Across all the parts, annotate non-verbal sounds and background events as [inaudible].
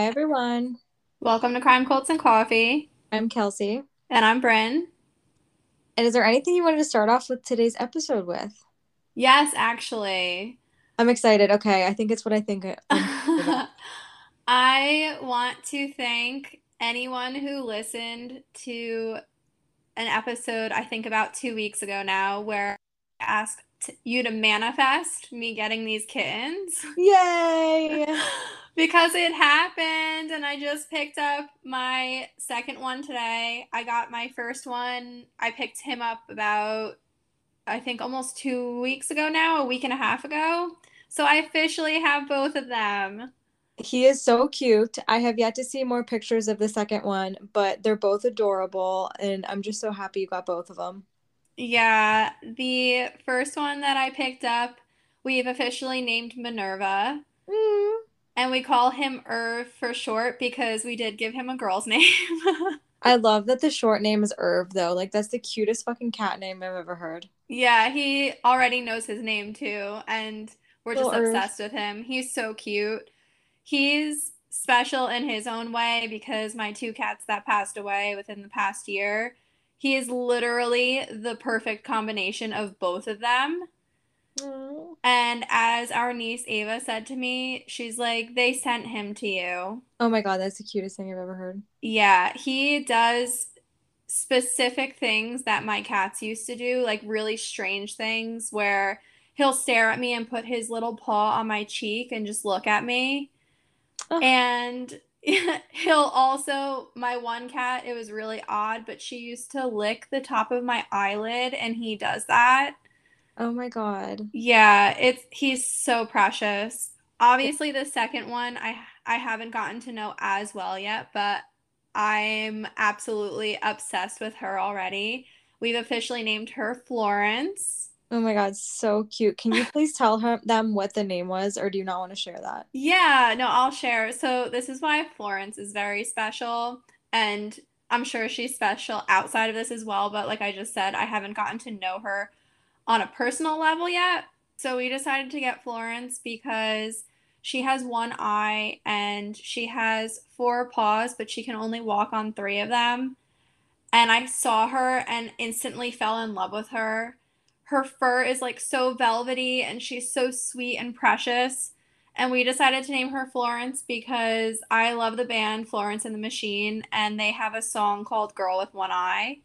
Hi, everyone. Welcome to Crime Cults and Coffee. I'm Kelsey. And I'm Bryn. And is there anything you wanted to start off with today's episode with? Yes, actually. I'm excited. Okay, I think it's what I think. [laughs] I want to thank anyone who listened to an episode, I think about two weeks ago now, where I asked you to manifest me getting these kittens. Yay! [laughs] because it happened and I just picked up my second one today. I got my first one. I picked him up about I think almost 2 weeks ago now, a week and a half ago. So I officially have both of them. He is so cute. I have yet to see more pictures of the second one, but they're both adorable and I'm just so happy you got both of them. Yeah, the first one that I picked up, we've officially named Minerva. Mm. And we call him Irv for short because we did give him a girl's [laughs] name. I love that the short name is Irv though. Like that's the cutest fucking cat name I've ever heard. Yeah, he already knows his name too and we're just obsessed Irv. with him. He's so cute. He's special in his own way because my two cats that passed away within the past year, he is literally the perfect combination of both of them. Mm. And as our niece Ava said to me, she's like, they sent him to you. Oh my God, that's the cutest thing I've ever heard. Yeah, he does specific things that my cats used to do, like really strange things where he'll stare at me and put his little paw on my cheek and just look at me. Oh. And [laughs] he'll also, my one cat, it was really odd, but she used to lick the top of my eyelid and he does that. Oh my god. Yeah, it's he's so precious. Obviously the second one I I haven't gotten to know as well yet, but I'm absolutely obsessed with her already. We've officially named her Florence. Oh my god, so cute. Can you please tell her them what the name was or do you not want to share that? Yeah, no, I'll share. So this is why Florence is very special and I'm sure she's special outside of this as well, but like I just said, I haven't gotten to know her on a personal level yet. So we decided to get Florence because she has one eye and she has four paws, but she can only walk on three of them. And I saw her and instantly fell in love with her. Her fur is like so velvety and she's so sweet and precious. And we decided to name her Florence because I love the band Florence and the Machine, and they have a song called Girl with One Eye.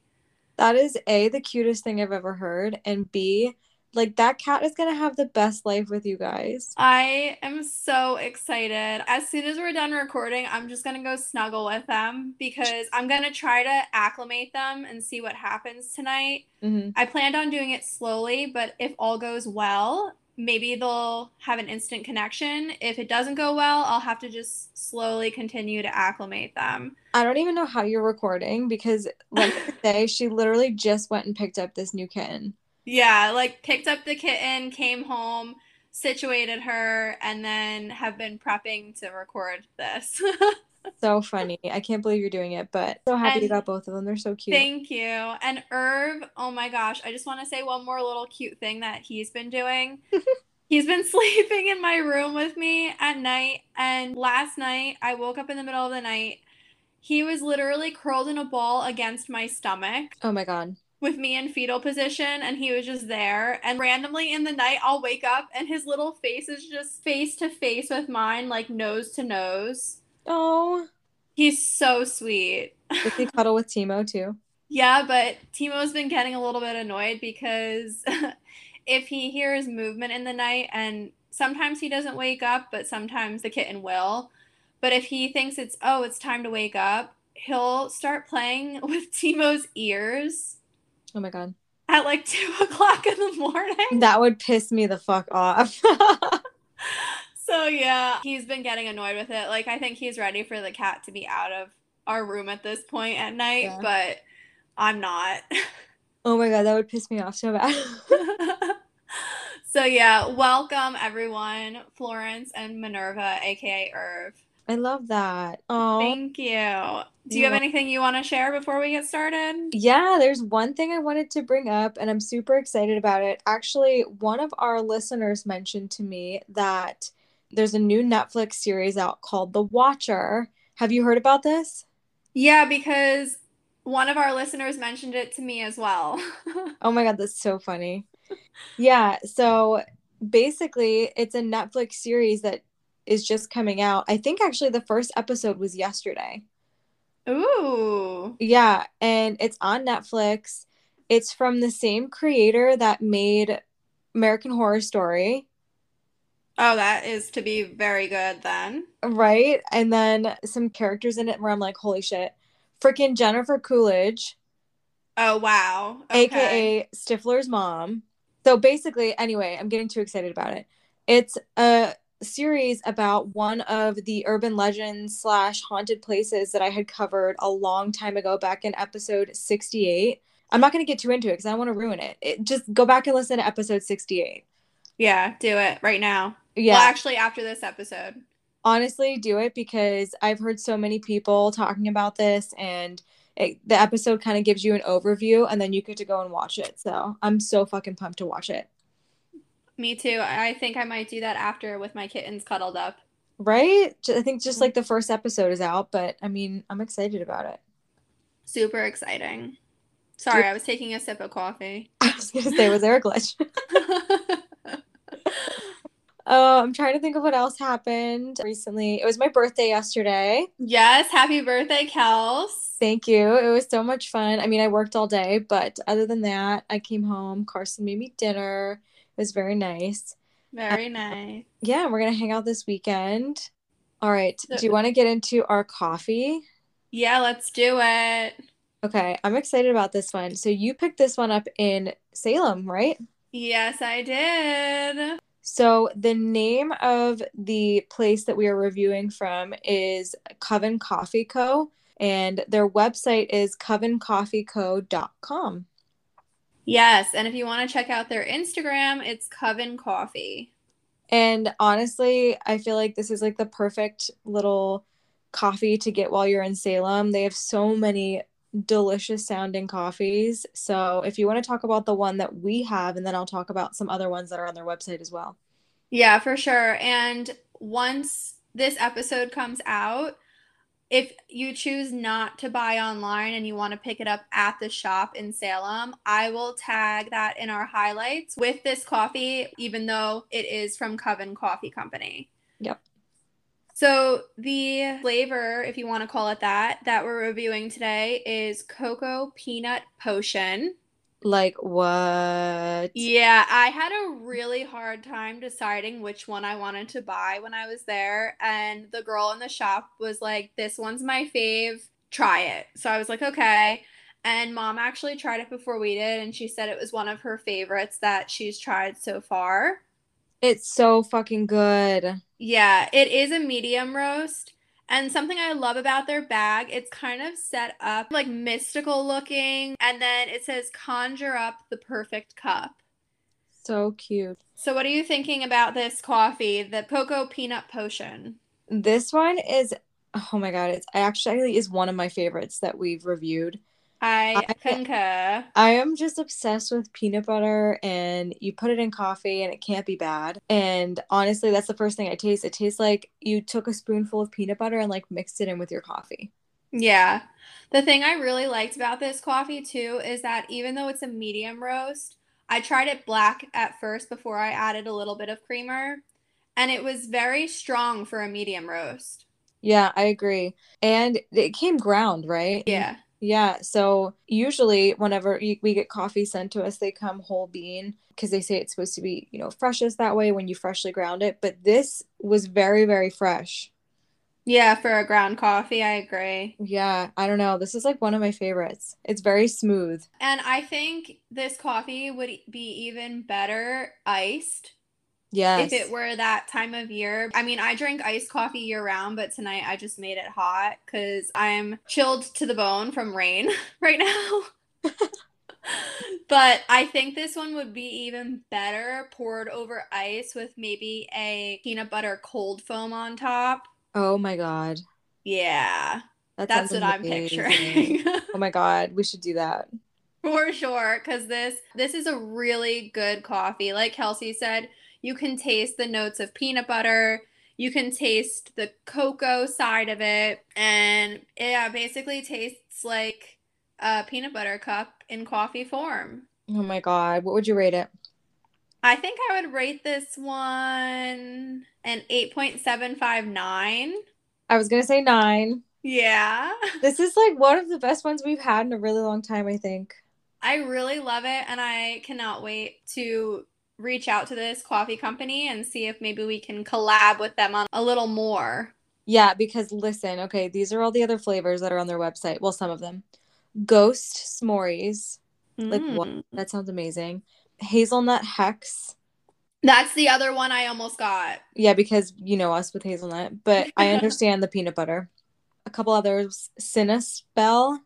That is A, the cutest thing I've ever heard, and B, like that cat is gonna have the best life with you guys. I am so excited. As soon as we're done recording, I'm just gonna go snuggle with them because I'm gonna try to acclimate them and see what happens tonight. Mm-hmm. I planned on doing it slowly, but if all goes well, maybe they'll have an instant connection. If it doesn't go well, I'll have to just slowly continue to acclimate them. I don't even know how you're recording because, like I [laughs] say, she literally just went and picked up this new kitten. Yeah, like picked up the kitten, came home, situated her, and then have been prepping to record this. [laughs] so funny. I can't believe you're doing it, but so happy and you got both of them. They're so cute. Thank you. And Irv, oh my gosh, I just want to say one more little cute thing that he's been doing. [laughs] he's been [laughs] sleeping in my room with me at night. And last night, I woke up in the middle of the night. He was literally curled in a ball against my stomach. Oh my God with me in fetal position and he was just there and randomly in the night I'll wake up and his little face is just face to face with mine like nose to nose. Oh. He's so sweet. Does he cuddle with Timo too? [laughs] Yeah, but Timo's been getting a little bit annoyed because [laughs] if he hears movement in the night and sometimes he doesn't wake up, but sometimes the kitten will. But if he thinks it's oh, it's time to wake up, he'll start playing [laughs] with Timo's ears. Oh my god. At like [laughs] two o'clock in the morning. That would piss me the fuck off. [laughs] So yeah, he's been getting annoyed with it. Like I think he's ready for the cat to be out of our room at this point at night, yeah. but I'm not. Oh my god, that would piss me off so bad. [laughs] so yeah, welcome everyone, Florence and Minerva, aka Irv. I love that. Oh, thank you. Do you yeah. have anything you want to share before we get started? Yeah, there's one thing I wanted to bring up, and I'm super excited about it. Actually, one of our listeners mentioned to me that there's a new Netflix series out called The Watcher. Have you heard about this? Yeah, because one of our listeners mentioned it to me as well. [laughs] oh my God, that's so funny. Yeah. So basically, it's a Netflix series that is just coming out. I think actually the first episode was yesterday. Ooh. Yeah. And it's on Netflix. It's from the same creator that made American Horror Story. Oh, that is to be very good then. Right? And then some characters in it where I'm like, holy shit. Freaking Jennifer Coolidge. Oh, wow. Okay. AKA Stifler's mom. So basically, anyway, I'm getting too excited about it. It's a series about one of the urban legends slash haunted places that I had covered a long time ago back in episode 68. I'm not going to get too into it because I want to ruin it. it. Just go back and listen to episode 68. Yeah, do it right now. Yeah. Well, actually, after this episode. Honestly, do it because I've heard so many people talking about this, and it, the episode kind of gives you an overview, and then you get to go and watch it. So I'm so fucking pumped to watch it. Me too. I think I might do that after with my kittens cuddled up. Right? I think just like mm-hmm. the first episode is out, but I mean, I'm excited about it. Super exciting. Sorry, I was taking a sip of coffee. [laughs] I was gonna say, was there a glitch? [laughs] Oh, I'm trying to think of what else happened recently. It was my birthday yesterday. Yes, happy birthday, Kels. Thank you. It was so much fun. I mean, I worked all day, but other than that, I came home. Carson made me dinner. It was very nice. Very uh, nice. Yeah, we're gonna hang out this weekend. All right. Do you want to get into our coffee? Yeah, let's do it. Okay, I'm excited about this one. So you picked this one up in Salem, right? Yes, I did. So the name of the place that we are reviewing from is Coven Coffee Co. And their website is covencoffeeco.com. Yes, and if you want to check out their Instagram, it's Coven Coffee. And honestly, I feel like this is like the perfect little coffee to get while you're in Salem. They have so many delicious sounding coffees. So if you want to talk about the one that we have, and then I'll talk about some other ones that are on their website as well. Yeah, for sure. And once this episode comes out, if you choose not to buy online and you want to pick it up at the shop in Salem, I will tag that in our highlights with this coffee, even though it is from Coven Coffee Company. Yep. So, the flavor, if you want to call it that, that we're reviewing today is Cocoa Peanut Potion. Like, what? Yeah, I had a really hard time deciding which one I wanted to buy when I was there. And the girl in the shop was like, This one's my fave. Try it. So I was like, Okay. And mom actually tried it before we did. And she said it was one of her favorites that she's tried so far. It's so fucking good. Yeah, it is a medium roast. And something I love about their bag, it's kind of set up like mystical looking. And then it says, conjure up the perfect cup. So cute. So, what are you thinking about this coffee, the Cocoa Peanut Potion? This one is, oh my God, it's actually is one of my favorites that we've reviewed. I, I concur. I am just obsessed with peanut butter, and you put it in coffee, and it can't be bad. And honestly, that's the first thing I taste. It tastes like you took a spoonful of peanut butter and like mixed it in with your coffee. Yeah. The thing I really liked about this coffee too is that even though it's a medium roast, I tried it black at first before I added a little bit of creamer, and it was very strong for a medium roast. Yeah, I agree. And it came ground, right? Yeah. Yeah. So usually, whenever we get coffee sent to us, they come whole bean because they say it's supposed to be, you know, freshest that way when you freshly ground it. But this was very, very fresh. Yeah, for a ground coffee, I agree. Yeah, I don't know. This is like one of my favorites. It's very smooth. And I think this coffee would be even better iced Yes. If it were that time of year. I mean, I drink iced coffee year round, but tonight I just made it hot because I'm chilled to the bone from rain [laughs] right now. [laughs] but I think this one would be even better poured over ice with maybe a peanut butter cold foam on top. Oh my God. Yeah. That That's what amazing. I'm picturing. [laughs] oh my God. We should do that. For sure. Cause this this is a really good coffee. Like Kelsey said, you can taste the notes of peanut butter. You can taste the cocoa side of it, and it basically tastes like a peanut butter cup in coffee form. Oh my god, what would you rate it? I think I would rate this one an 8.759. I was gonna say nine. Yeah. [laughs] This is like one of the best ones we've had in a really long time, I think. I really love it, and I cannot wait to reach out to this coffee company and see if maybe we can collab with them on a little more. Yeah, because listen, okay, these are all the other flavors that are on their website. Well, some of them. Ghost s'mores. Like what? Mm. That sounds amazing. Hazelnut hex. That's the other one I almost got. Yeah, because you know us with hazelnut, but I [laughs] understand the peanut butter. A couple others, Cinnaspell,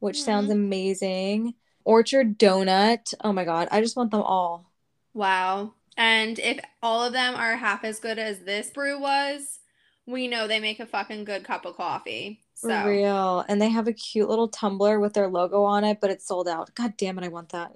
which sounds Mhm. amazing. Orchard donut. Oh my god, I just want them all. Wow. And if all of them are half as good as this brew was, we know they make a fucking good cup of coffee. So real. And they have a cute little tumbler with their logo on it, but it's sold out. God damn it, I want that.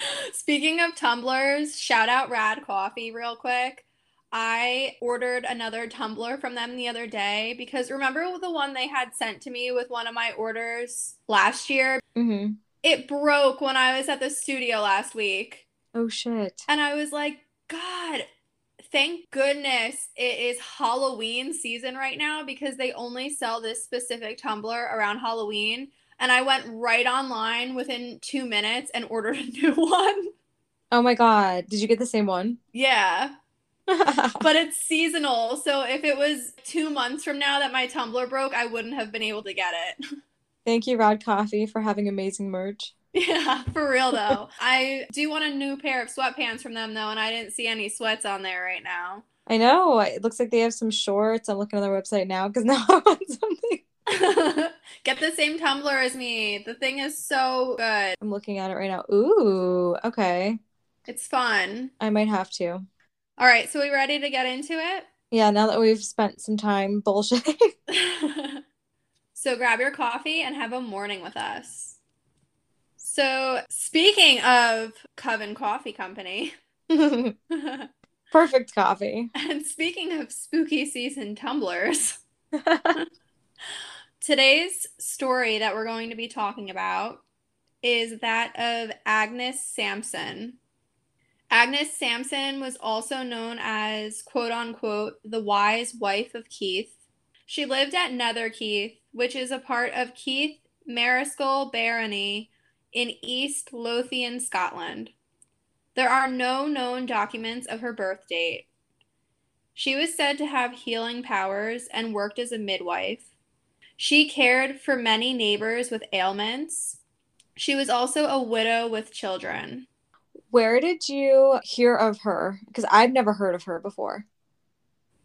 [laughs] Speaking of tumblers, shout out Rad Coffee real quick. I ordered another tumbler from them the other day because remember the one they had sent to me with one of my orders last year? hmm It broke when I was at the studio last week. Oh shit. And I was like, God, thank goodness it is Halloween season right now because they only sell this specific tumbler around Halloween. And I went right online within two minutes and [laughs] ordered a new one. Oh my god. Did you get the same one? Yeah. [laughs] But it's seasonal. So if it was two months from now that my tumbler broke, I wouldn't have been able to get it. [laughs] Thank you, Rad Coffee, for having amazing merch. [laughs] Yeah, for real though. [laughs] I do want a new pair of sweatpants from them though, and I didn't see any sweats on there right now. I know. It looks like they have some shorts. I'm looking on their website now because [laughs] now I want something. Get the same tumbler as me. The thing is so good. I'm looking at it right now. Ooh, okay. It's fun. I might have to. All right, so we ready to get into it? Yeah, now that we've spent some time bullshitting. So grab your coffee and have a morning with us. So, speaking of Coven Coffee Company, [laughs] Perfect coffee. [laughs] and speaking of spooky season tumblers, [laughs] today's story that we're going to be talking about is that of Agnes Sampson. Agnes Sampson was also known as quote unquote the wise wife of Keith. She lived at Netherkeith, which is a part of Keith Marischal Barony in East Lothian, Scotland. There are no known documents of her birth date. She was said to have healing powers and worked as a midwife. She cared for many neighbors with ailments. She was also a widow with children. Where did you hear of her? Because I've never heard of her before.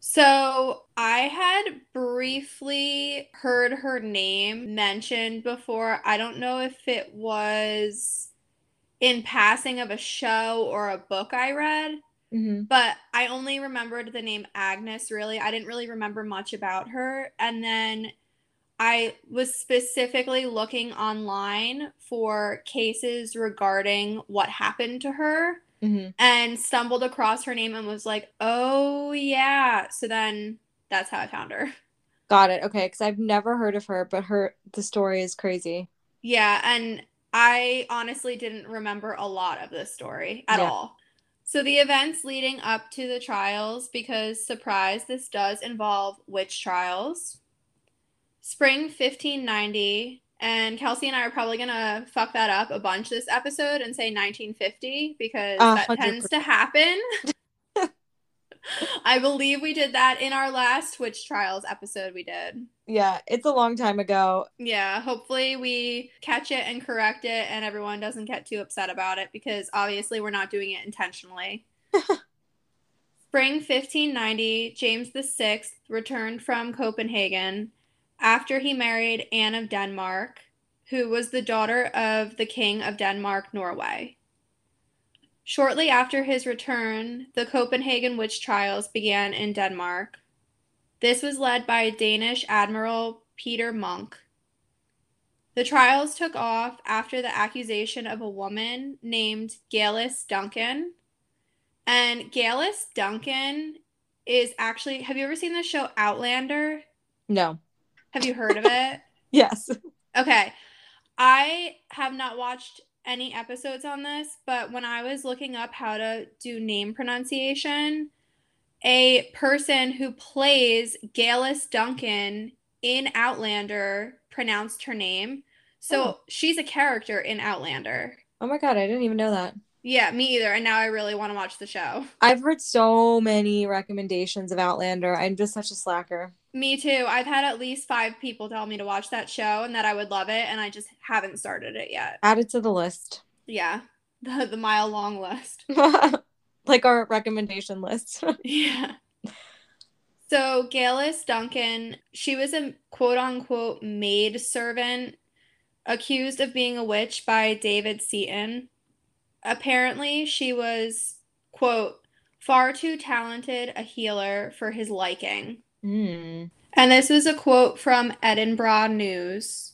So I had briefly heard her name mentioned before. I don't know if it was in passing of a show or a book I read, hmm but I only remembered the name Agnes really. I didn't really remember much about her. And then I was specifically looking online for cases regarding what happened to her hmm and stumbled across her name and was like, oh, yeah. So then that's how I found her. Got it. Okay, because I've never heard of her, but her the story is crazy. Yeah. And I honestly didn't remember a lot of this story at Yeah. all. So the events leading up to the trials, because surprise, this does involve witch trials. Spring 1590, and Kelsey and I are probably gonna fuck that up a bunch this episode and say 1950 because A that hundred tends to happen. [laughs] I believe we did that in our last witch trials episode we did. Yeah, it's a long time ago. Yeah, hopefully we catch it and correct it and everyone doesn't get too upset about it because obviously we're not doing it intentionally. [laughs] Spring 1590, James VI returned from Copenhagen after he married Anne of Denmark, who was the daughter of the King of Denmark, Norway. Shortly after his return, the Copenhagen witch trials began in Denmark. This was led by Danish Admiral Peder Munk. The trials took off after the accusation of a woman named Geillis Duncan. And Geillis Duncan is actually have you ever seen the show Outlander? No. Have you heard of it? [laughs] Yes. Okay. I have not watched any episodes on this, but when I was looking up how to do name pronunciation, a person who plays Geillis Duncan in Outlander pronounced her name. So Oh. she's a character in Outlander. Oh my god, I didn't even know that. Yeah, me either. And now I really want to watch the show. I've heard so many recommendations of Outlander. I'm just such a slacker. Me too. I've had at least five people tell me to watch that show and that I would love it, and I just haven't started it yet. Add it to the list. Yeah, [laughs] the, the mile long list. [laughs] like our recommendation list. [laughs] Yeah. So Geillis Duncan, she was a quote unquote maid servant accused of being a witch by David Seton. Apparently, she was, quote, far too talented a healer for his liking. Hmm. And this is a quote from Edinburgh News.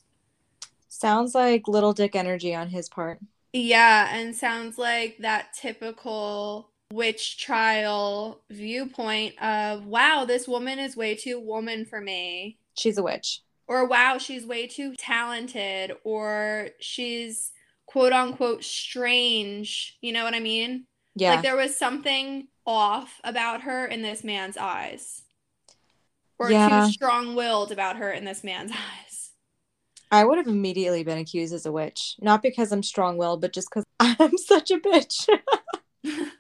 Sounds like little dick energy on his part. Yeah, and sounds like that typical witch trial viewpoint of, wow, this woman is way too woman for me. She's a witch. Or, wow, she's way too talented. Or, she's quote unquote strange. You know what I mean? Yeah. Like, there was something off about her in this man's eyes. Or Yeah. too strong willed about her in this man's [laughs] eyes. I would have immediately been accused as a witch. Not because I'm strong willed, but just because [laughs] I'm such a bitch. [laughs]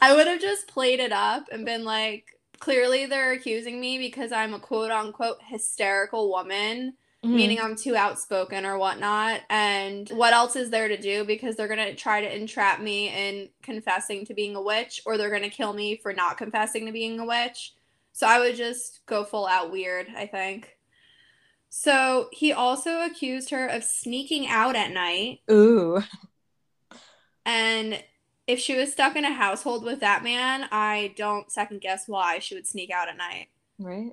I would have just played it up and been like, clearly they're accusing me because I'm a quote unquote hysterical woman, Mm-hmm. meaning I'm too outspoken or whatnot. And what else is there to do? Because they're going to try to entrap me in confessing to being a witch, or they're going to kill me for not confessing to being a witch. So I would just go full out weird, I think. So he also accused her of sneaking out at night Ooh. And if she was stuck in a household with that man, I don't second guess why she would sneak out at night. Right?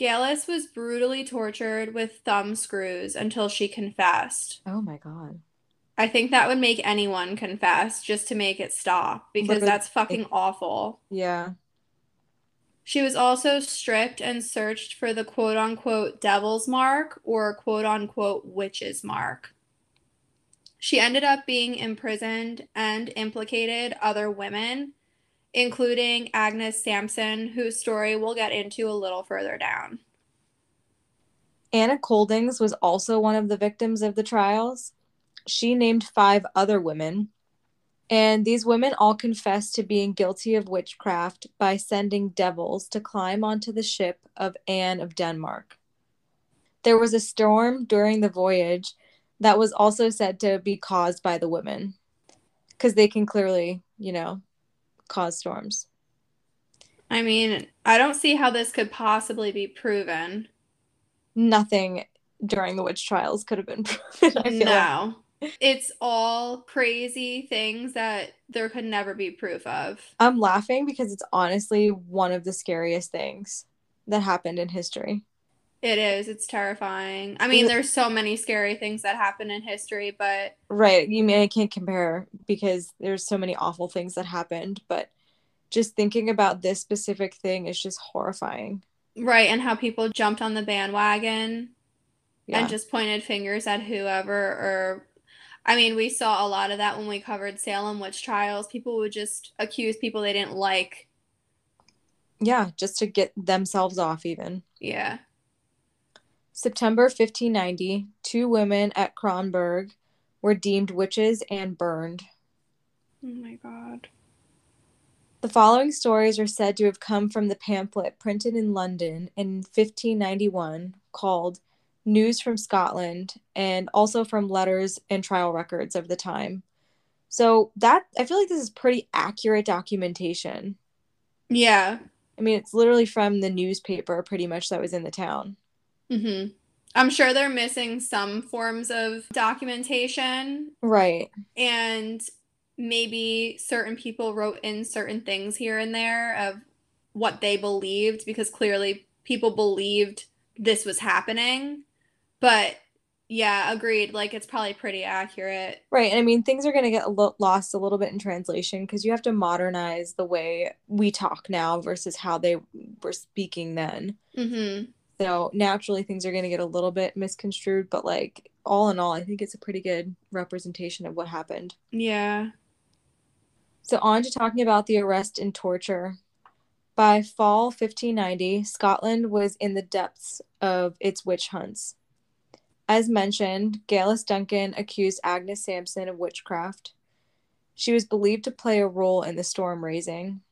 Geillis was brutally tortured with thumb screws until she confessed. Oh my god. I think that would make anyone confess just to make it stop because Literally. that's fucking awful. Yeah. She was also stripped and searched for the quote unquote devil's mark or quote unquote witch's mark. She ended up being imprisoned and implicated other women, including Agnes Sampson, whose story we'll get into a little further down. Anna Koldings was also one of the victims of the trials. She named five other women, and these women all confessed to being guilty of witchcraft by sending devils to climb onto the ship of Anne of Denmark. There was a storm during the voyage that was also said to be caused by the women because they can clearly, you know, cause storms. I mean, I don't see how this could possibly be proven. Nothing during the witch trials could have been [laughs] proven. I feel like. It's all crazy things that there could never be proof of. I'm laughing because it's honestly one of the scariest things that happened in history. It is. It's terrifying. I mean, there's so many scary things that happen in history, but Right. You mean I can't compare because there's so many awful things that happened, but just thinking about this specific thing is just horrifying. right, and how people jumped on the bandwagon Yeah. and just pointed fingers at whoever or I mean, we saw a lot of that when we covered Salem witch trials. People would just accuse people they didn't like. yeah, just to get themselves off even. Yeah. September 1590, two women at Kronborg were deemed witches and burned. Oh my god. The following stories are said to have come from the pamphlet printed in London in 1591 called News from Scotland and also from letters and trial records of the time. So that I feel like this is pretty accurate documentation. Yeah. I mean, it's literally from the newspaper pretty much that was in the town. hmm I'm sure they're missing some forms of documentation Right. and maybe certain people wrote in certain things here and there of what they believed because clearly people believed this was happening but Yeah, agreed. Like it's probably pretty accurate. Right. And I mean, things are going to get a lo- lost a little bit in translation because you have to modernize the way we talk now versus how they were speaking then. Mm-hmm. So naturally, things are going to get a little bit misconstrued, but like all in all, I think it's a pretty good representation of what happened. Yeah. So, on to talking about the arrest and torture. By fall 1590, Scotland was in the depths of its witch hunts. As mentioned, Geillis Duncan accused Agnes Sampson of witchcraft. She was believed to play a role in the storm raising.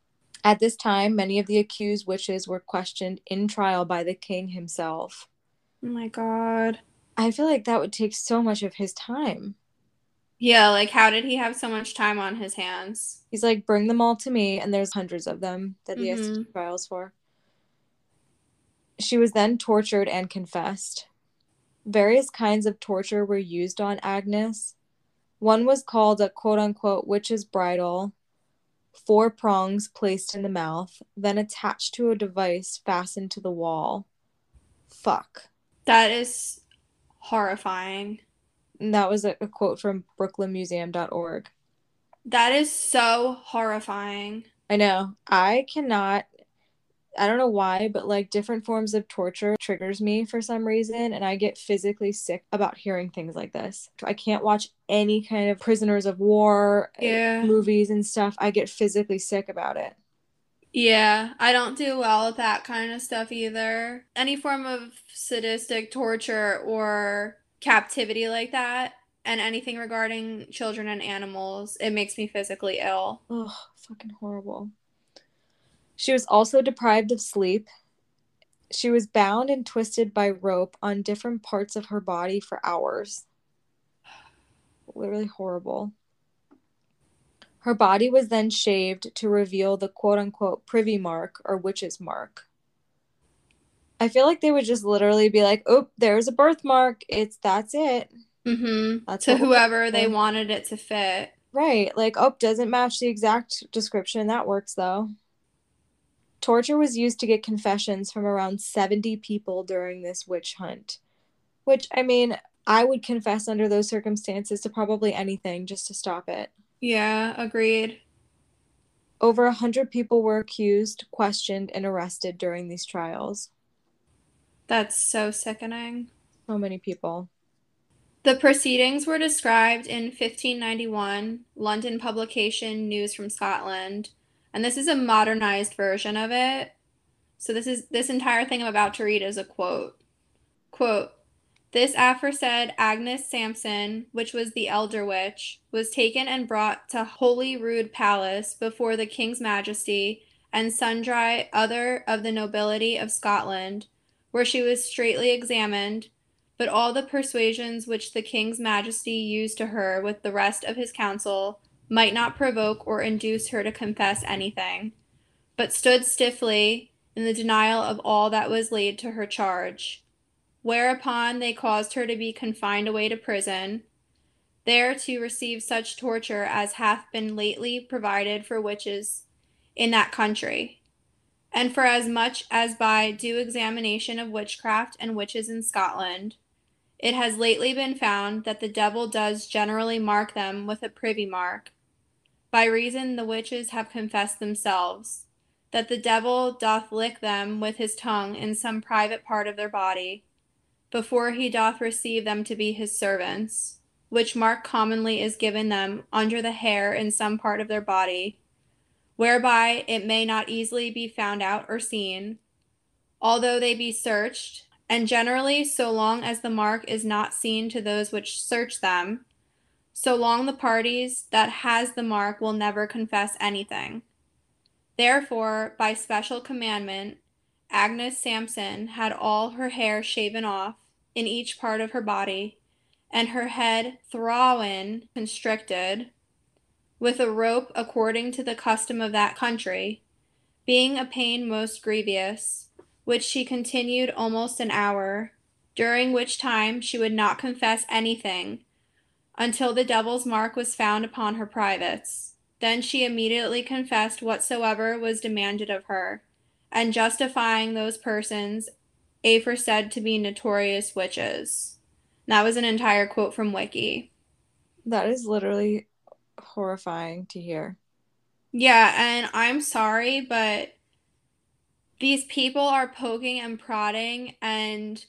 At this time, many of the accused witches were questioned in trial by the king himself. Oh my god. I feel like that would take so much of his time. Yeah, like how did he have so much time on his hands? He's like, bring them all to me, and there's hundreds of them that he has Mhm. do trials for. She was then tortured and confessed. Various kinds of torture were used on Agnes. One was called a quote unquote witch's bridle, four prongs placed in the mouth, then attached to a device fastened to the wall. Fuck. That is horrifying. And that was a, a quote from brooklynmuseum.org. That is so horrifying. I know. I cannot I don't know why, but like different forms of torture triggers me for some reason and I get physically sick about hearing things like this. I can't watch any kind of prisoners of war uh, Yeah. movies and stuff. I get physically sick about it. Yeah, I don't do well with that kind of stuff either. Any form of sadistic torture or captivity like that, and anything regarding children and animals, it makes me physically ill. Oh, fucking horrible. She was also deprived of sleep. She was bound and twisted by rope on different parts of her body for hours. Literally horrible. Her body was then shaved to reveal the quote unquote privy mark or witch's mark. I feel like they would just literally be like, oh, there's a birthmark. It's that's it. Mm-hmm. That's To whoever they wanted it to fit. Right. Like, oh, doesn't match the exact description. That works though. Torture was used to get confessions from around 70 people during this witch hunt. Which, I mean, I would confess under those circumstances to probably anything just to stop it. Yeah, agreed. Over a 100 people were accused, questioned, and arrested during these trials. That's so sickening. So many people. The proceedings were described in 1591 London publication News from Scotland, and this is a modernized version of it. So this is this entire thing I'm about to read is a quote. Quote, this aforesaid Agnes Sampson, which was the elder witch, was taken and brought to Holyrood Palace before the King's Majesty and sundry other of the nobility of Scotland, where she was straitly examined, but all the persuasions which the King's Majesty used to her with the rest of his council might not provoke or induce her to confess anything, but stood stiffly in the denial of all that was laid to her charge. Whereupon they caused her to be confined away to prison, there to receive such torture as hath been lately provided for witches in that country, and for as much as by due examination of witchcraft and witches in Scotland, it has lately been found that the devil does generally mark them with a privy mark, by reason the witches have confessed themselves, that the devil doth lick them with his tongue in some private part of their body, before he doth receive them to be his servants, which mark commonly is given them under the hair in some part of their body, whereby it may not easily be found out or seen, although they be searched, and generally so long as the mark is not seen to those which search them, so long the parties that has the mark will never confess anything. Therefore, by special commandment, Agnes Sampson had all her hair shaven off in each part of her body, and her head thrown constricted, with a rope according to the custom of that country, being a pain most grievous, which she continued almost an hour, during which time she would not confess anything, until the devil's mark was found upon her privates. Then she immediately confessed whatsoever was demanded of her, and justifying those persons aforesaid to be notorious witches. That was an entire quote from Wiki. That is literally horrifying to hear. Yeah, and I'm sorry, but these people are poking and prodding and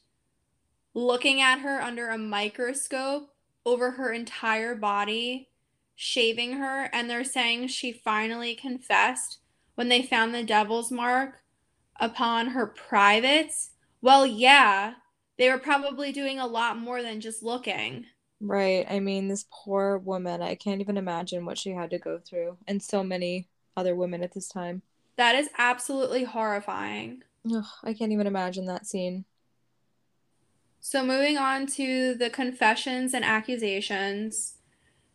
looking at her under a microscope over her entire body, shaving her, and they're saying she finally confessed when they found the devil's mark upon her privates. Well, yeah, they were probably doing a lot more than just looking. Right. I mean, this poor woman, I can't even imagine what she had to go through, and so many other women at this time. That is absolutely horrifying. Ugh, I can't even imagine that scene. So, moving on to the confessions and accusations.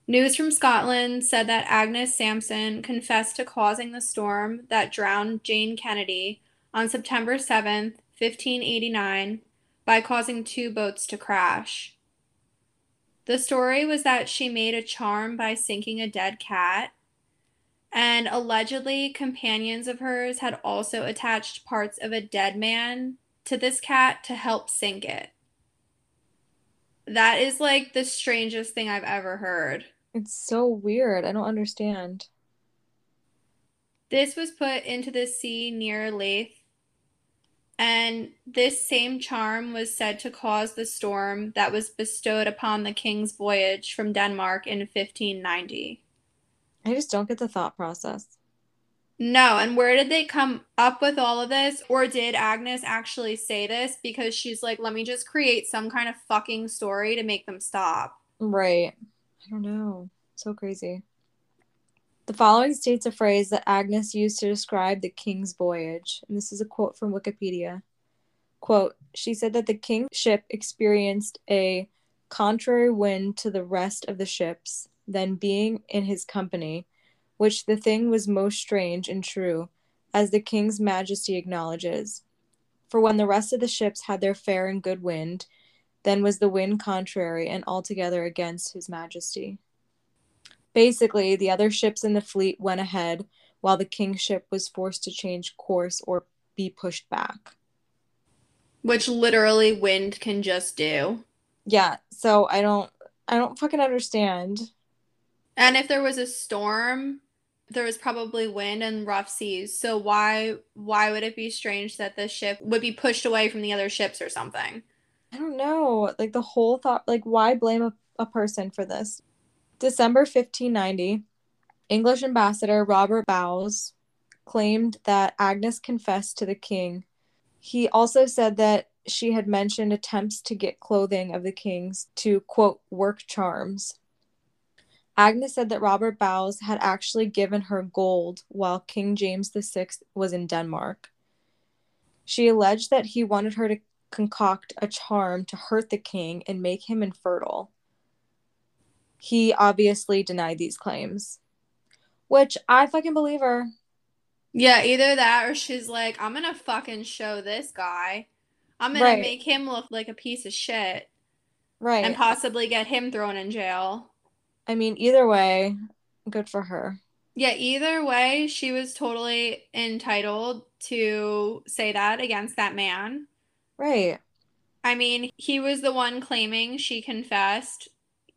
News from Scotland said that Agnes Sampson confessed to causing the storm that drowned Jane Kennedy on September 7th, 1589, by causing two boats to crash. The story was that she made a charm by sinking a dead cat, and allegedly, companions of hers had also attached parts of a dead man to this cat to help sink it. That is like the strangest thing I've ever heard. It's so weird. I don't understand. This was put into the sea near Leith, and this same charm was said to cause the storm that was bestowed upon the king's voyage from Denmark in 1590. I just don't get the thought process. No, and where did they come up with all of this? Or did Agnes actually say this because she's like, let me just create some kind of fucking story to make them stop? Right. I don't know. So crazy. The following states a phrase that Agnes used to describe the king's voyage, and this is a quote from Wikipedia. Quote, she said that the king's ship experienced a contrary wind to the rest of the ships, then being in his company, which the thing was most strange and true, as the king's majesty acknowledges. For when the rest of the ships had their fair and good wind, then was the wind contrary and altogether against his majesty. Basically, the other ships in the fleet went ahead while the king's ship was forced to change course or be pushed back. Which literally wind can just do. Yeah, so I don't I don't fucking understand. And if there was a storm, there was probably wind and rough seas. So why why would it be strange that the ship would be pushed away from the other ships or something? I don't know. Like the whole thought like why blame a, a person for this? December 1590, English ambassador Robert Bowes claimed that Agnes confessed to the king. He also said that she had mentioned attempts to get clothing of the king's to, quote, work charms. Agnes said that Robert Bowes had actually given her gold while King James VI was in Denmark. She alleged that he wanted her to concoct a charm to hurt the king and make him infertile he obviously denied these claims, which I fucking believe her. Yeah, either that or she's like, I'm gonna fucking show this guy. I'm gonna right. make him look like a piece of shit. Right. And possibly get him thrown in jail. I mean, either way, good for her. Yeah, either way, she was totally entitled to say that against that man. Right. I mean, he was the one claiming she confessed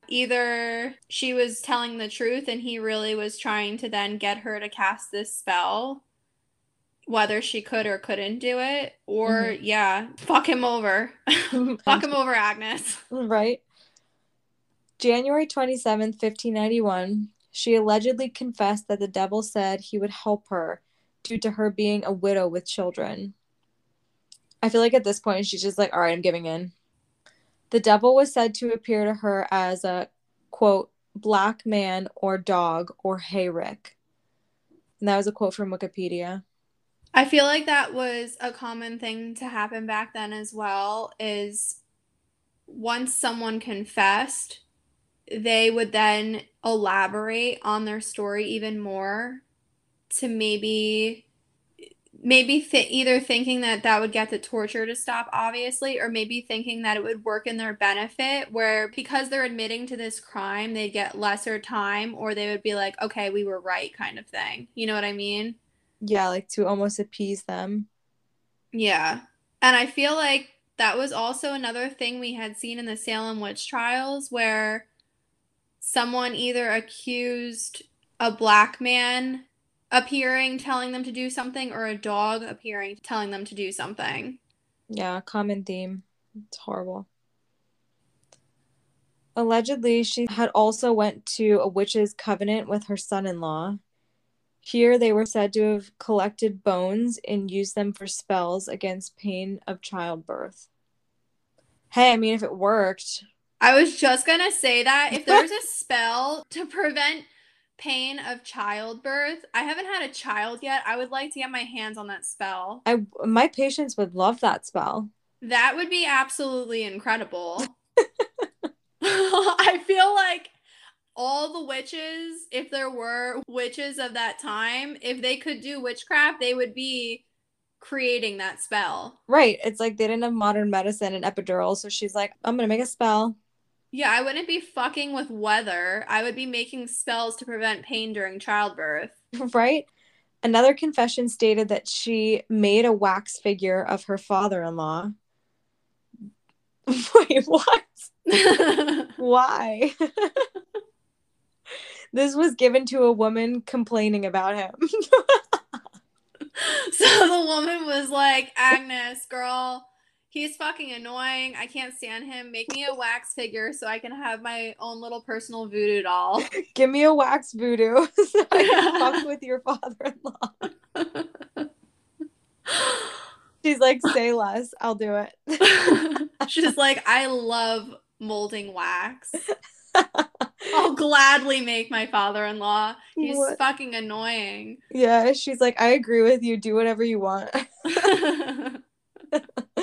either she was telling the truth and he really was trying to then get her to cast this spell whether she could or couldn't do it or mm-hmm. yeah fuck him over [laughs] fuck him over agnes [laughs] right january 27th 1591 she allegedly confessed that the devil said he would help her due to her being a widow with children i feel like at this point she's just like all right i'm giving in the devil was said to appear to her as a quote, black man or dog or hey Rick. And that was a quote from Wikipedia. I feel like that was a common thing to happen back then as well is once someone confessed, they would then elaborate on their story even more to maybe maybe th- either thinking that that would get the torture to stop obviously or maybe thinking that it would work in their benefit where because they're admitting to this crime they'd get lesser time or they would be like okay we were right kind of thing. You know what i mean? Yeah like to almost appease them. Yeah. And i feel like that was also another thing we had seen in the Salem witch trials where someone either accused a black man appearing telling them to do something or a dog appearing telling them to do something. Yeah, common theme. It's horrible. Allegedly, she had also went to a witch's covenant with her son-in-law. Here they were said to have collected bones and used them for spells against pain of childbirth. Hey, I mean if it worked. I was just going to say that if there's a [laughs] spell to prevent pain of childbirth, I haven't had a child yet. I would like to get my hands on that spell. I my patients would love that spell. That would be absolutely incredible. [laughs] [laughs] I feel like all the witches, if there were witches of that time, if they could do witchcraft, they would be creating that spell. Right. It's like they didn't have modern medicine and epidural, so she's like, I'm gonna make a spell. Yeah, I wouldn't be fucking with weather. I would be making spells to prevent pain during childbirth. right? Another confession stated that she made a wax figure of her father in law. [laughs] Wait, what? [laughs] Why? [laughs] this was given to a woman complaining about him. so the woman was like, Agnes, girl, he's fucking annoying. I can't stand him. Make me a wax figure so I can have my own little personal voodoo doll. [laughs] Give me a wax voodoo [laughs] so I can fuck [laughs] with your father-in-law. She's like, say less. I'll do it. She's like, I love molding wax. I'll gladly make my father-in-law. He's what? fucking annoying. Yeah, she's like, I agree with you. Do whatever you want. [laughs]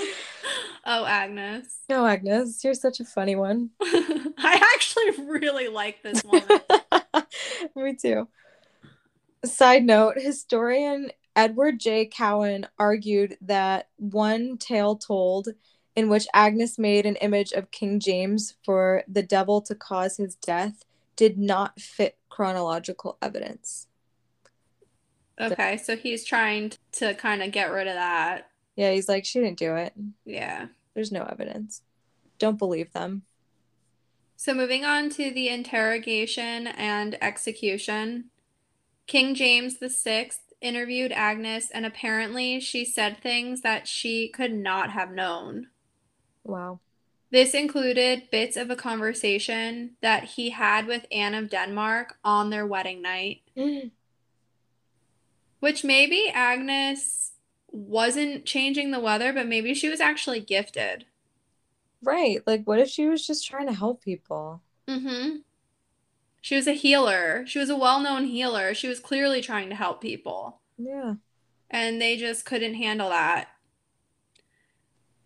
oh, Agnes. No, oh, Agnes, you're such a funny one. [laughs] I actually really like this one. [laughs] Me too. Side note, historian Edward J. Cowan argued that one tale told in which Agnes made an image of King James for the devil to cause his death did not fit chronological evidence. Okay, so he's trying to kind of get rid of that. Yeah, he's like, she didn't do it. Yeah. There's no evidence. Don't believe them. So, moving on to the interrogation and execution, King James VI interviewed Agnes, and apparently she said things that she could not have known. Wow. This included bits of a conversation that he had with Anne of Denmark on their wedding night. [gasps] Which maybe Agnes wasn't changing the weather, but maybe she was actually gifted. Right. Like, what if she was just trying to help people? Mm hmm. She was a healer. She was a well known healer. She was clearly trying to help people. Yeah. And they just couldn't handle that.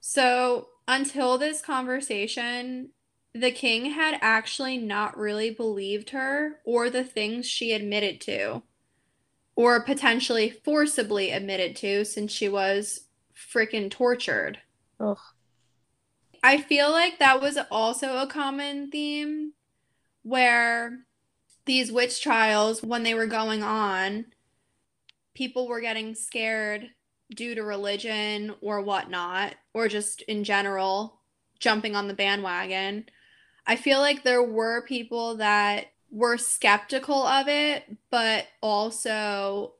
So, until this conversation, the king had actually not really believed her or the things she admitted to or potentially forcibly admitted to since she was freaking tortured. Ugh. I feel like that was also a common theme where these witch trials, when they were going on, people were getting scared due to religion or whatnot, or just in general, jumping on the bandwagon. I feel like there were people that were skeptical of it, but also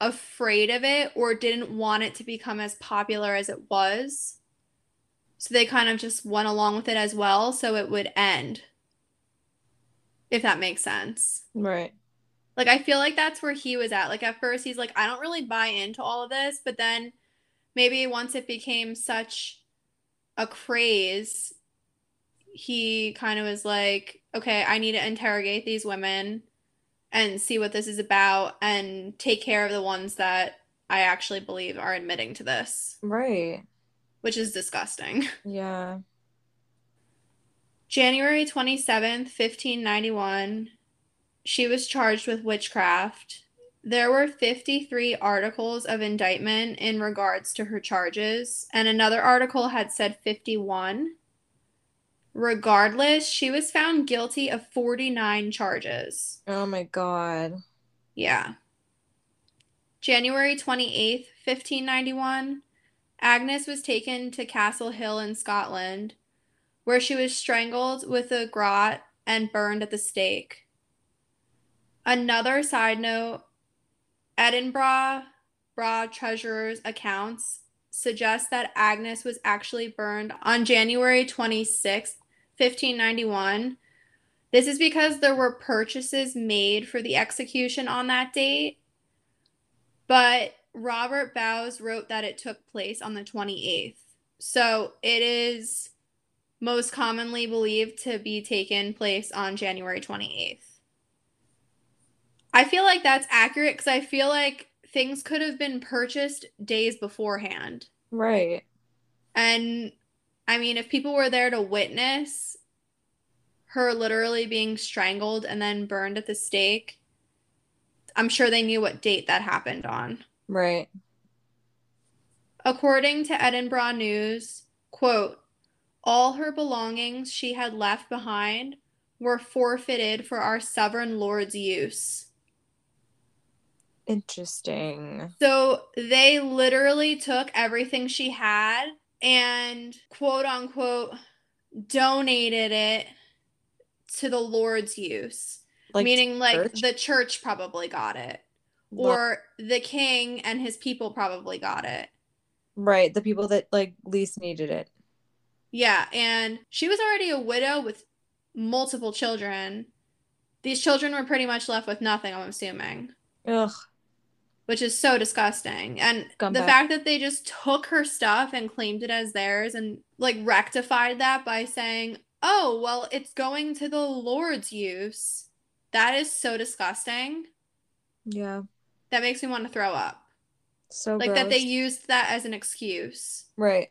afraid of it or didn't want it to become as popular as it was. So they kind of just went along with it as well so it would end. If that makes sense. Right. Like I feel like that's where he was at. Like at first he's like I don't really buy into all of this, but then maybe once it became such a craze, he kind of was like okay, I need to interrogate these women and see what this is about and take care of the ones that I actually believe are admitting to this. Right. Which is disgusting. [laughs] Yeah. January 27th, 1591, she was charged with witchcraft. There were 53 articles of indictment in regards to her charges, and another article had said 51. Regardless, she was found guilty of 49 charges. Oh my god. Yeah. January 28th, 1591, Agnes was taken to Castle Hill in Scotland, where she was strangled with a garrote and burned at the stake. Another side note Edinburgh Burgh Treasurer's accounts suggest that Agnes was actually burned on January 26, 1591. This is because there were purchases made for the execution on that date, but Robert Bowes wrote that it took place on the 28th. So it is most commonly believed to be taken place on January 28th. I feel like that's accurate because I feel like things could have been purchased days beforehand. Right. And I mean, if people were there to witness her literally being strangled and then burned at the stake, I'm sure they knew what date that happened on. Right. According to Edinburgh News, quote, all her belongings she had left behind were forfeited for our sovereign lord's use. Interesting. So they literally took everything she had and quote unquote donated it to the Lord's use. Like meaning like church? the church probably got it. Or the king and his people probably got it. Right, the people that like least needed it. Yeah, and she was already a widow with multiple children. These children were pretty much left with nothing, I'm assuming. Ugh which is so disgusting. And the fact that they just took her stuff and claimed it as theirs and like rectified that by saying, "Oh, well, it's going to the Lord's use." That is so disgusting. Yeah. That makes me want to throw up. So like gross. that they used that as an excuse. Right.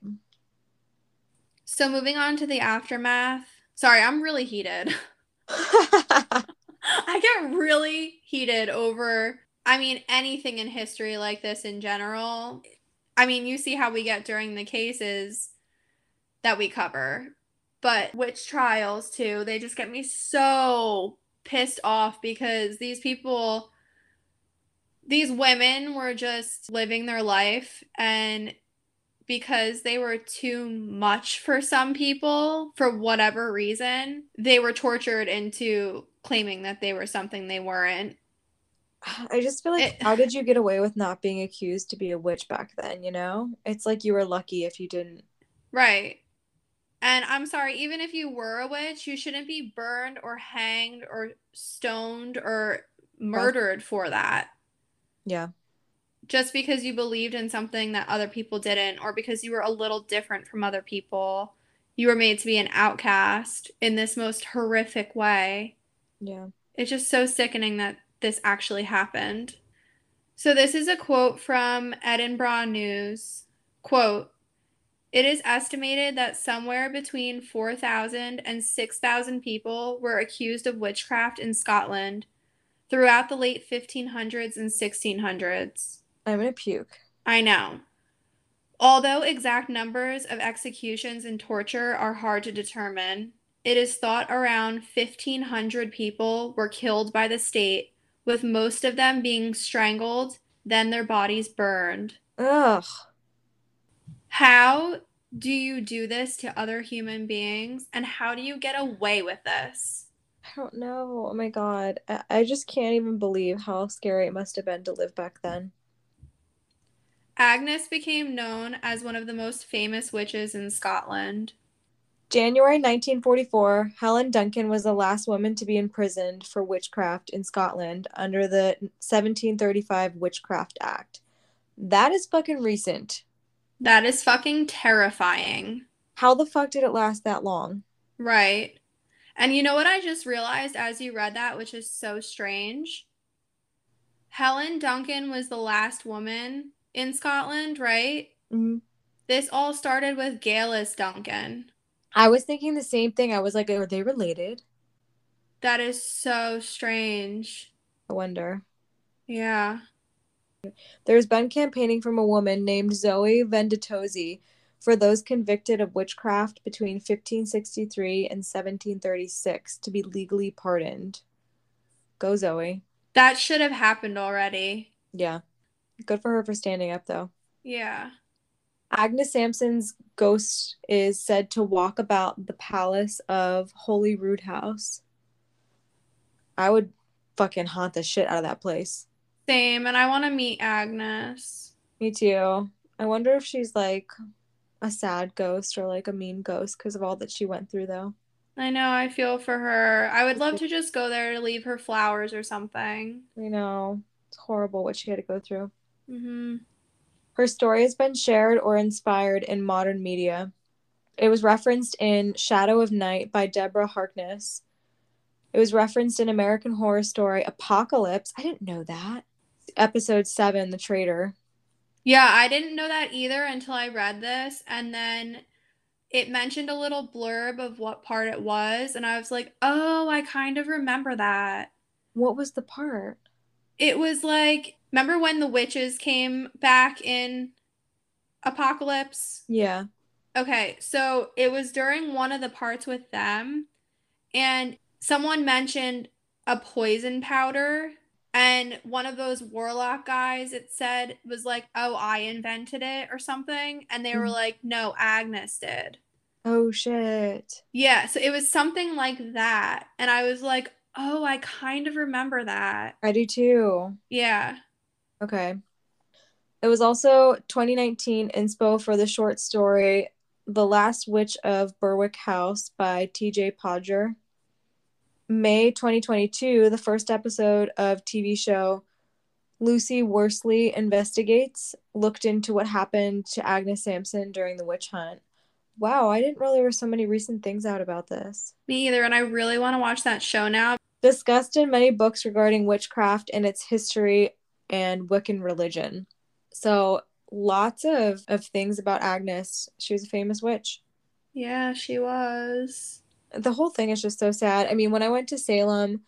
So moving on to the aftermath. Sorry, I'm really heated. [laughs] [laughs] I get really heated over I mean, anything in history like this in general. I mean, you see how we get during the cases that we cover, but witch trials too, they just get me so pissed off because these people, these women were just living their life and because they were too much for some people for whatever reason, they were tortured into claiming that they were something they weren't. I just feel like it, how did [sighs] you get away with not being accused to be a witch back then, you know? It's like you were lucky if you didn't. Right. And I'm sorry, even if you were a witch, you shouldn't be burned or hanged or stoned or murdered for that. Yeah. Just because you believed in something that other people didn't, or because you were a little different from other people, you were made to be an outcast in this most horrific way. Yeah. It's just so sickening that this actually happened. So this is a quote from Edinburgh News. Quote, it is estimated that somewhere between 4,000 and 6,000 people were accused of witchcraft in Scotland throughout the late 1500s and 1600s. I'm going to puke. I know. Although exact numbers of executions and torture are hard to determine, it is thought around 1,500 people were killed by the state with most of them being strangled, then their bodies burned. Ugh. How do you do this to other human beings? And how do you get away with this? I don't know. Oh my god. I, I just can't even believe how scary it must have been to live back then. Agnes became known as one of the most famous witches in Scotland. January 1944, Helen Duncan was the last woman to be imprisoned for witchcraft in Scotland under the 1735 Witchcraft Act. That is fucking recent. That is fucking terrifying. How the fuck did it last that long? Right. And you know what I just realized as you read that, which is so strange? Helen Duncan was the last woman in Scotland, right? Mm-hmm. This all started with Geillis Duncan. I was thinking the same thing. I was like, are they related? That is so strange. I wonder. Yeah. There's been campaigning from a woman named Zoe Venditozzi for those convicted of witchcraft between 1563 and 1736 to be legally pardoned. Go, Zoe. That should have happened already. Yeah. Good for her for standing up, though. Yeah. Agnes Sampson's ghost is said to walk about the palace of Holyrood House. I would fucking haunt the shit out of that place. Same, and I want to meet Agnes. Me too. I wonder if she's like a sad ghost or like a mean ghost because of all that she went through, though. I know, I feel for her. I would love to just go there to leave her flowers or something. You know, it's horrible what she had to go through. Mm-hmm. Her story has been shared or inspired in modern media. It was referenced in Shadow of Night by Deborah Harkness. It was referenced in American Horror Story Apocalypse. I didn't know that. Episode 7, The Traitor. Yeah, I didn't know that either until I read this. And then it mentioned a little blurb of what part it was. And I was like, oh, I kind of remember that. What was the part? It was like, remember when the witches came back in Apocalypse? Yeah. Okay, so it was during one of the parts with them, and someone mentioned a poison powder. And one of those warlock guys, it said, was like, Oh, I invented it or something. And they were Mhm. like, No, Agnes did. Oh shit. Yeah, so it was something like that. And I was like, Oh, I kind of remember that. I do too. Yeah. Okay. It was also 2019 inspo for the short story The Last Witch of Berwick House by TJ Podger. May 2022, the first episode of TV show Lucy Worsley Investigates looked into what happened to Agnes Sampson during the witch hunt. Wow, I didn't know there were so many recent things out about this. Me either. And I really want to watch that show now. Discussed in many books regarding witchcraft and its history and Wiccan religion. So, lots of, of things about Agnes. She was a famous witch. Yeah, she was. The whole thing is just so sad. I mean, when I went to Salem,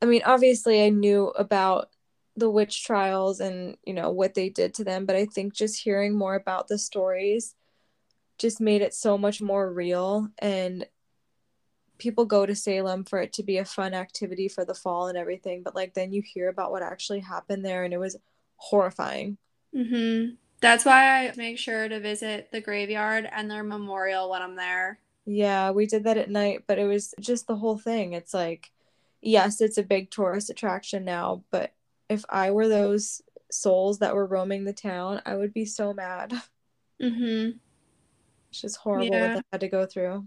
I mean, obviously I knew about the witch trials and, you know, what they did to them, but I think just hearing more about the stories just made it so much more real and people go to Salem for it to be a fun activity for the fall and everything, but like then you hear about what actually happened there and it was horrifying. Mm-hmm. That's why I make sure to visit the graveyard and their memorial when I'm there. Yeah, we did that at night, but it was just the whole thing. It's like, yes, it's a big tourist attraction now, but if I were those souls that were roaming the town, I would be so mad. Mm-hmm. It's just horrible Yeah. what they had to go through.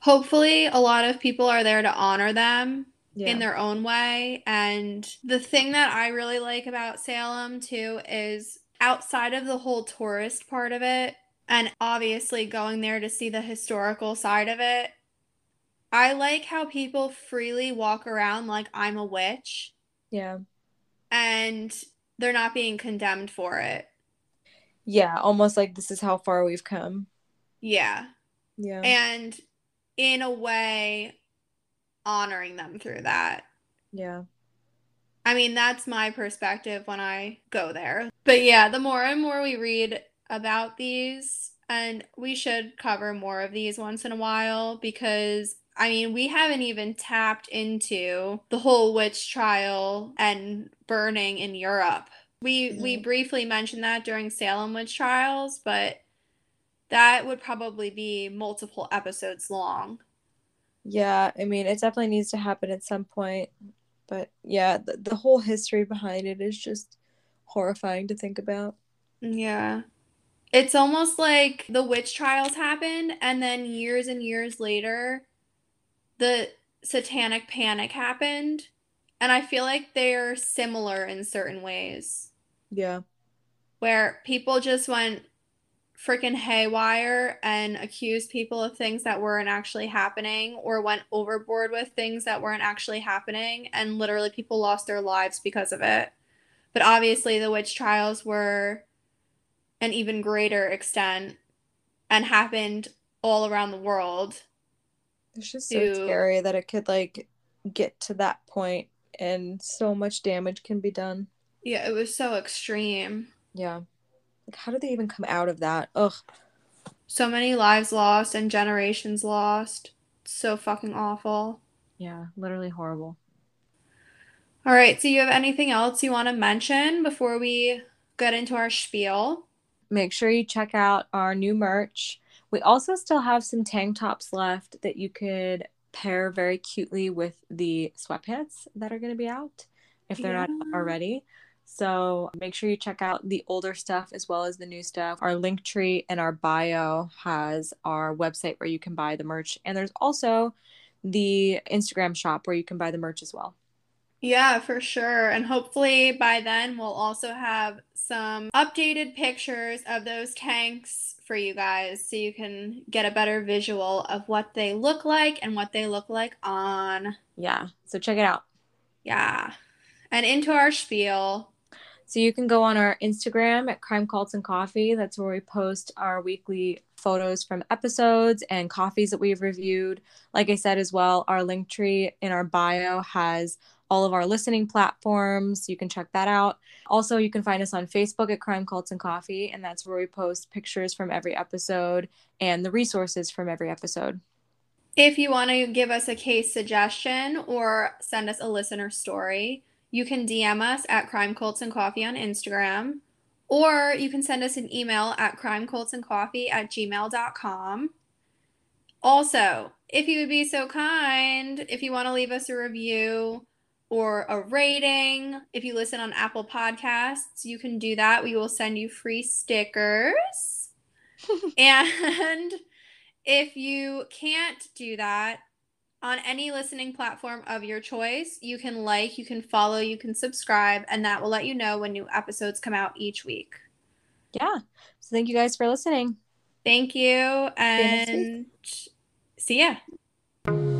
Hopefully, a lot of people are there to honor them Yeah. in their own way. And the thing that I really like about Salem, too, is outside of the whole tourist part of it, and obviously going there to see the historical side of it, I like how people freely walk around like I'm a witch yeah. and they're not being condemned for it. Yeah, almost like this is how far we've come. Yeah. Yeah. And in a way, honoring them through that. yeah. I mean, that's my perspective when I go there. But yeah, the more and more we read about these, and we should cover more of these once in a while because I mean, we haven't even tapped into the whole witch trial and burning in Europe. We we briefly mentioned that during Salem witch trials, but that would probably be multiple episodes long. Yeah, I mean, it definitely needs to happen at some point. But yeah, the, the whole history behind it is just horrifying to think about. Yeah. It's almost like the witch trials happened, and then years and years later, the satanic panic happened. And I feel like they're similar in certain ways, Yeah. where people just went freaking haywire and accused people of things that weren't actually happening, or went overboard with things that weren't actually happening, and literally people lost their lives because of it. But obviously, the witch trials were an even greater extent and happened all around the world. It's just so scary that it could like get to that point and so much damage can be done. Yeah, it was so extreme. Yeah. Like how did they even come out of that? Ugh. So many lives lost and generations lost. So fucking awful. Yeah, literally horrible. All right, so you have anything else you want to mention before we get into our spiel? make sure you check out our new merch. We also still have some tank tops left that you could pair very cutely with the sweatpants that are going to be out if they're yeah. not already. So make sure you check out the older stuff as well as the new stuff. Our link tree and our bio has our website where you can buy the merch. And there's also the Instagram shop where you can buy the merch as well. Yeah, for sure. And hopefully by then we'll also have some updated pictures of those tanks for you guys so you can get a better visual of what they look like and what they look like on. Yeah. So check it out. Yeah. And into our spiel. So you can go on our Instagram at Crime Cults and Coffee. That's where we post our weekly photos from episodes and coffees that we've reviewed. Like I said as well, our link tree in our bio has all of our listening platforms. You can check that out. Also, you can find us on Facebook at Crime Cults and Coffee, and that's where we post pictures from every episode and the resources from every episode. If you want to give us a case suggestion or send us a listener story, you can DM us at Crime Cults and Coffee on Instagram, or you can send us an email at crimecultsandcoffee at gmail.com. Also, if you would be so kind, if you want to leave us a review, or a rating. If you listen on Apple Podcasts, you can do that. We will send you free stickers. [laughs] and if you can't do that, on any listening platform of your choice, you can like, you can follow, you can subscribe, and that will let you know when new episodes come out each week. Yeah. So thank you guys for listening. Thank you. And see ya.